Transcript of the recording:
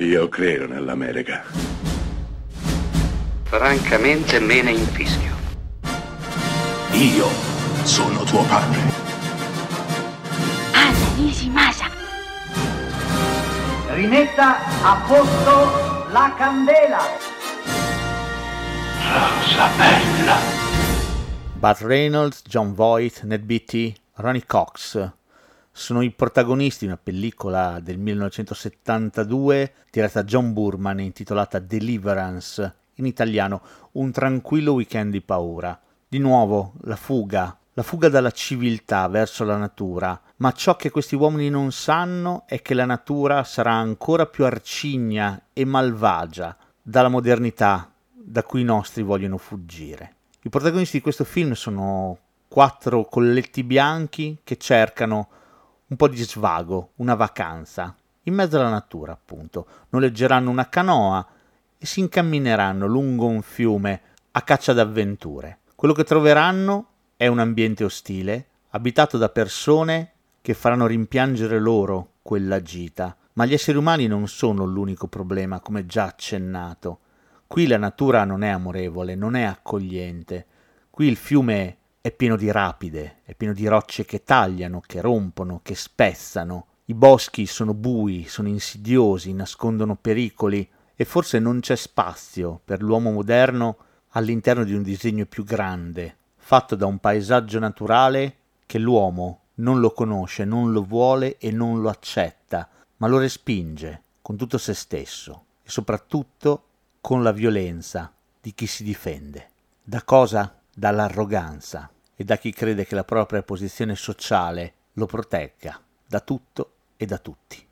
Io credo nell'America. Francamente me ne infischio. Io sono tuo padre. Anna Nishimasa. Rimetta a posto la candela. Rosa bella. Burt Reynolds, John Voight, Ned Beatty, Ronnie Cox sono i protagonisti di una pellicola del 1972 diretta da John Burman intitolata Deliverance, in italiano Un tranquillo weekend di paura. Di nuovo la fuga, la fuga dalla civiltà verso la natura, ma ciò che questi uomini non sanno è che la natura sarà ancora più arcigna e malvagia dalla modernità da cui i nostri vogliono fuggire. I protagonisti di questo film sono quattro colletti bianchi che cercano un po' di svago, una vacanza, in mezzo alla natura, appunto. Noleggeranno una canoa e si incammineranno lungo un fiume a caccia d'avventure. Quello che troveranno è un ambiente ostile, abitato da persone che faranno rimpiangere loro quella gita. Ma gli esseri umani non sono l'unico problema, come già accennato. Qui la natura non è amorevole, non è accogliente. Qui il fiume è pieno di rapide, è pieno di rocce che tagliano, che rompono, che spezzano. I boschi sono bui, sono insidiosi, nascondono pericoli e forse non c'è spazio per l'uomo moderno all'interno di un disegno più grande, fatto da un paesaggio naturale che l'uomo non lo conosce, non lo vuole e non lo accetta, ma lo respinge con tutto se stesso e soprattutto con la violenza di chi si difende. Da cosa? Dall'arroganza e da chi crede che la propria posizione sociale lo protegga da tutto e da tutti.